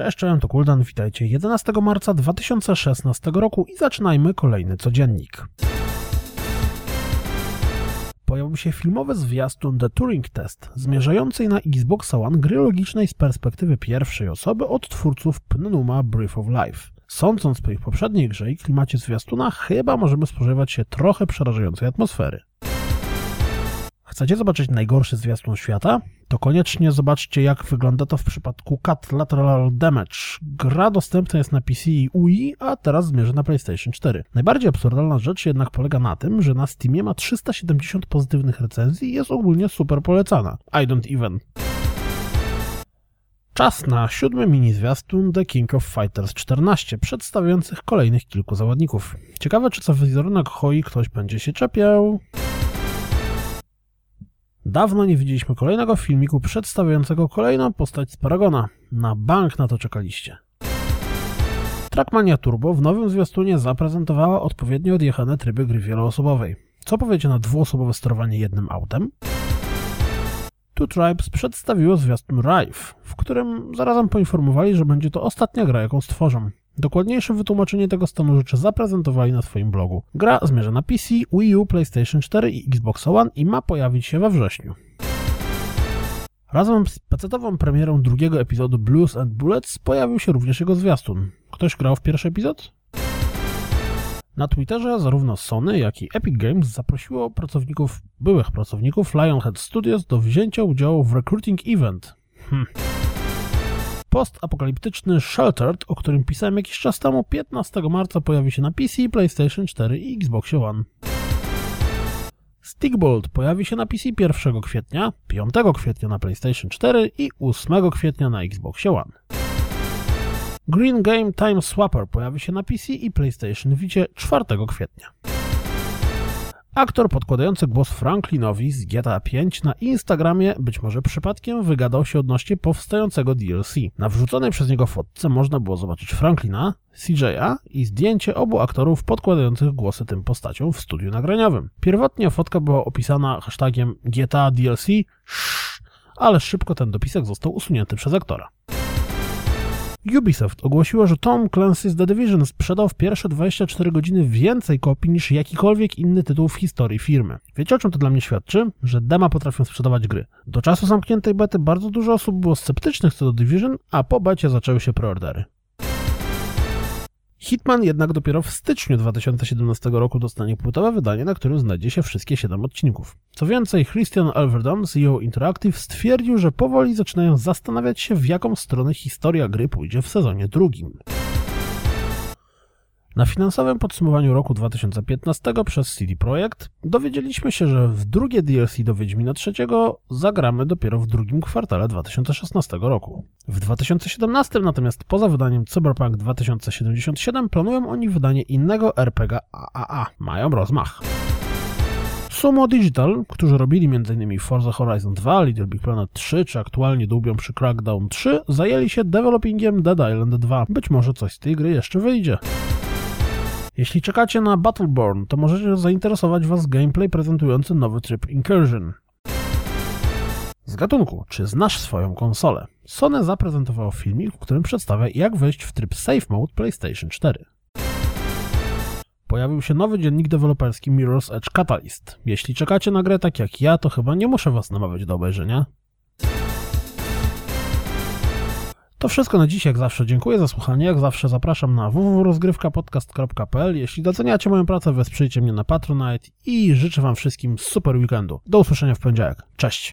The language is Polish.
Cześć, cześć, to Kuldan, witajcie 11 marca 2016 roku i zaczynajmy kolejny codziennik. Pojawił się filmowy zwiastun The Turing Test, zmierzającej na Xbox One gry logicznej z perspektywy pierwszej osoby od twórców Pnuma Brief of Life. Sądząc po ich poprzedniej grze i klimacie zwiastuna, chyba możemy spodziewać się trochę przerażającej atmosfery. Chcecie zobaczyć najgorszy zwiastun świata? To koniecznie zobaczcie, jak wygląda to w przypadku Cut Lateral Damage. Gra dostępna jest na PC i UI, a teraz zmierzy na PlayStation 4. Najbardziej absurdalna rzecz jednak polega na tym, że na Steamie ma 370 pozytywnych recenzji i jest ogólnie super polecana. I don't even. Czas na siódmy mini zwiastun The King of Fighters 14, przedstawiających kolejnych kilku zawodników. Ciekawe, czy co wizerunek hoi ktoś będzie się czepiał. Dawno nie widzieliśmy kolejnego filmiku przedstawiającego kolejną postać z Paragona. Na bank na to czekaliście. Trackmania Turbo w nowym zwiastunie zaprezentowała odpowiednio odjechane tryby gry wieloosobowej. Co powiecie na dwuosobowe sterowanie jednym autem? Two Tribes przedstawiło zwiastun Rive, w którym zarazem poinformowali, że będzie to ostatnia gra, jaką stworzą. Dokładniejsze wytłumaczenie tego stanu rzeczy zaprezentowali na swoim blogu. Gra zmierza na PC, Wii U, PlayStation 4 i Xbox One i ma pojawić się we wrześniu. Razem z pecetową premierą drugiego epizodu Blues and Bullets pojawił się również jego zwiastun. Ktoś grał w pierwszy epizod? Na Twitterze zarówno Sony, jak i Epic Games zaprosiło pracowników, byłych pracowników Lionhead Studios do wzięcia udziału w Recruiting Event. Hm. Postapokaliptyczny Sheltered, o którym pisałem jakiś czas temu, 15 marca pojawi się na PC, PlayStation 4 i Xbox One. Stickbolt pojawi się na PC 1 kwietnia, 5 kwietnia na PlayStation 4 i 8 kwietnia na Xbox One. Green Game Time Swapper pojawi się na PC i PlayStation Vicie 4 kwietnia. Aktor podkładający głos Franklinowi z GTA 5 na Instagramie być może przypadkiem wygadał się odnośnie powstającego DLC. Na wrzuconej przez niego fotce można było zobaczyć Franklina, CJ'a i zdjęcie obu aktorów podkładających głosy tym postaciom w studiu nagraniowym. Pierwotnie fotka była opisana hashtagiem GTA DLC, ale szybko ten dopisek został usunięty przez aktora. Ubisoft ogłosiło, że Tom Clancy's The Division sprzedał w pierwsze 24 godziny więcej kopii niż jakikolwiek inny tytuł w historii firmy. Wiecie o czym to dla mnie świadczy? Że dema potrafią sprzedawać gry. Do czasu zamkniętej bety bardzo dużo osób było sceptycznych co do Division, a po becie zaczęły się preordery. Hitman jednak dopiero w styczniu 2017 roku dostanie płytowe wydanie, na którym znajdzie się wszystkie 7 odcinków. Co więcej, Christian Alverdam, CEO Interactive, stwierdził, że powoli zaczynają zastanawiać się, w jaką stronę historia gry pójdzie w sezonie drugim. Na finansowym podsumowaniu roku 2015 przez CD Projekt dowiedzieliśmy się, że w drugie DLC do Wiedźmina III zagramy dopiero w drugim kwartale 2016 roku. W 2017 natomiast poza wydaniem Cyberpunk 2077 planują oni wydanie innego RPG AAA. Mają rozmach. Sumo Digital, którzy robili m.in. Forza Horizon 2, Little Big Planet 3 czy aktualnie dłubią przy Crackdown 3, zajęli się developingiem Dead Island 2. Być może coś z tej gry jeszcze wyjdzie. Jeśli czekacie na Battleborn, to możecie zainteresować Was gameplay prezentujący nowy tryb Incursion. Z gatunku, czy znasz swoją konsolę? Sony zaprezentowało filmik, w którym przedstawia jak wejść w tryb Safe Mode PlayStation 4. Pojawił się nowy dziennik deweloperski Mirror's Edge Catalyst. Jeśli czekacie na grę tak jak ja, to chyba nie muszę Was namawiać do obejrzenia. To wszystko na dziś, jak zawsze. Dziękuję za słuchanie. Jak zawsze zapraszam na www.rozgrywkapodcast.pl. Jeśli doceniacie moją pracę, wesprzyjcie mnie na Patronite i życzę Wam wszystkim super weekendu. Do usłyszenia w poniedziałek. Cześć!